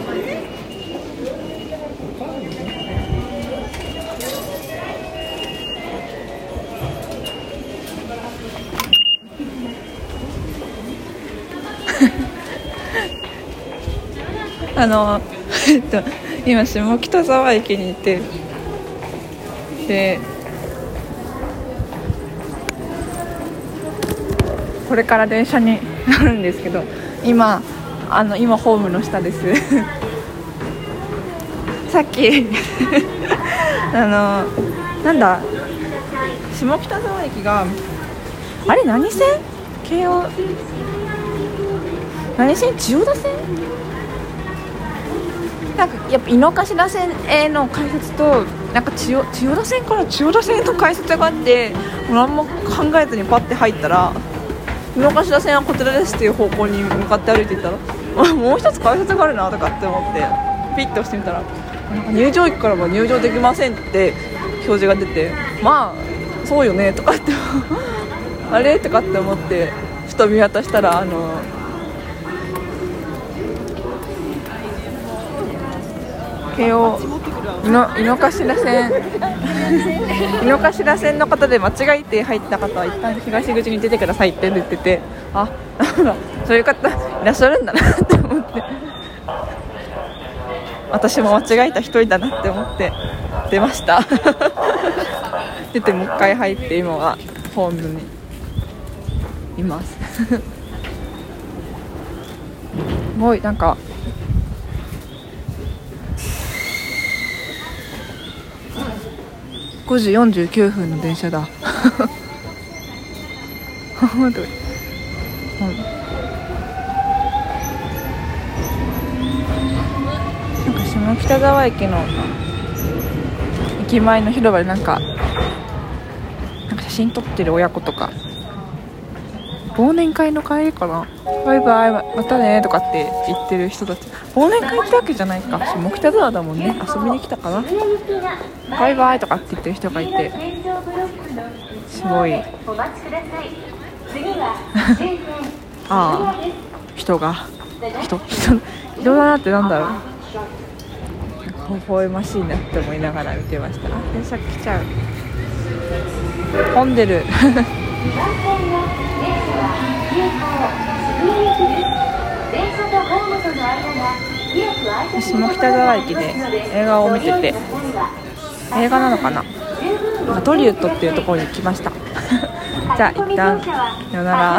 あのえっと今下北沢駅にいてでこれから電車に乗るんですけど今あの今ホームの下です。さっき あのなんだ？下北沢駅があれ？何線？京王？何線？千代田線？なんかやっぱ井の頭線への改札となんか千代千代田線から千代田線の改札があってもう何も考えずにパッて入ったら井の頭線はこちらですっていう方向に向かって歩いていったらもう一つ改札があるなとかって思ってピッと押してみたら入場駅からは入場できませんって表示が出てまあそうよねとかって あれとかって思ってふと見渡したらあの京王井の井の頭線。井の頭線の方で間違えて入った方は一旦東口に出てくださいって言っててあなんかそういう方いらっしゃるんだなって思って。私も間違えた一人だなって思って。出ました。出てもう一回入って今はホームにいます。すごいなんか5時49分の電車だ。待って北沢駅の駅前の広場でなんかなんか写真撮ってる親子とか。忘年会の帰りかな。バイバイまたねとかって言ってる人たち。忘年会ってわけじゃないか。下北沢だもんね。遊びに来たかな。バイバイとかって言ってる人がいて。すごい。ああ人が。人人人だなってなんだろう。微笑ましいなって思いながら見てました。あ電車来ちゃう。混んでる。下北沢駅で映画を見てて。映画なのかな？トリウッドっていうところに来ました。じゃあ一旦さよなら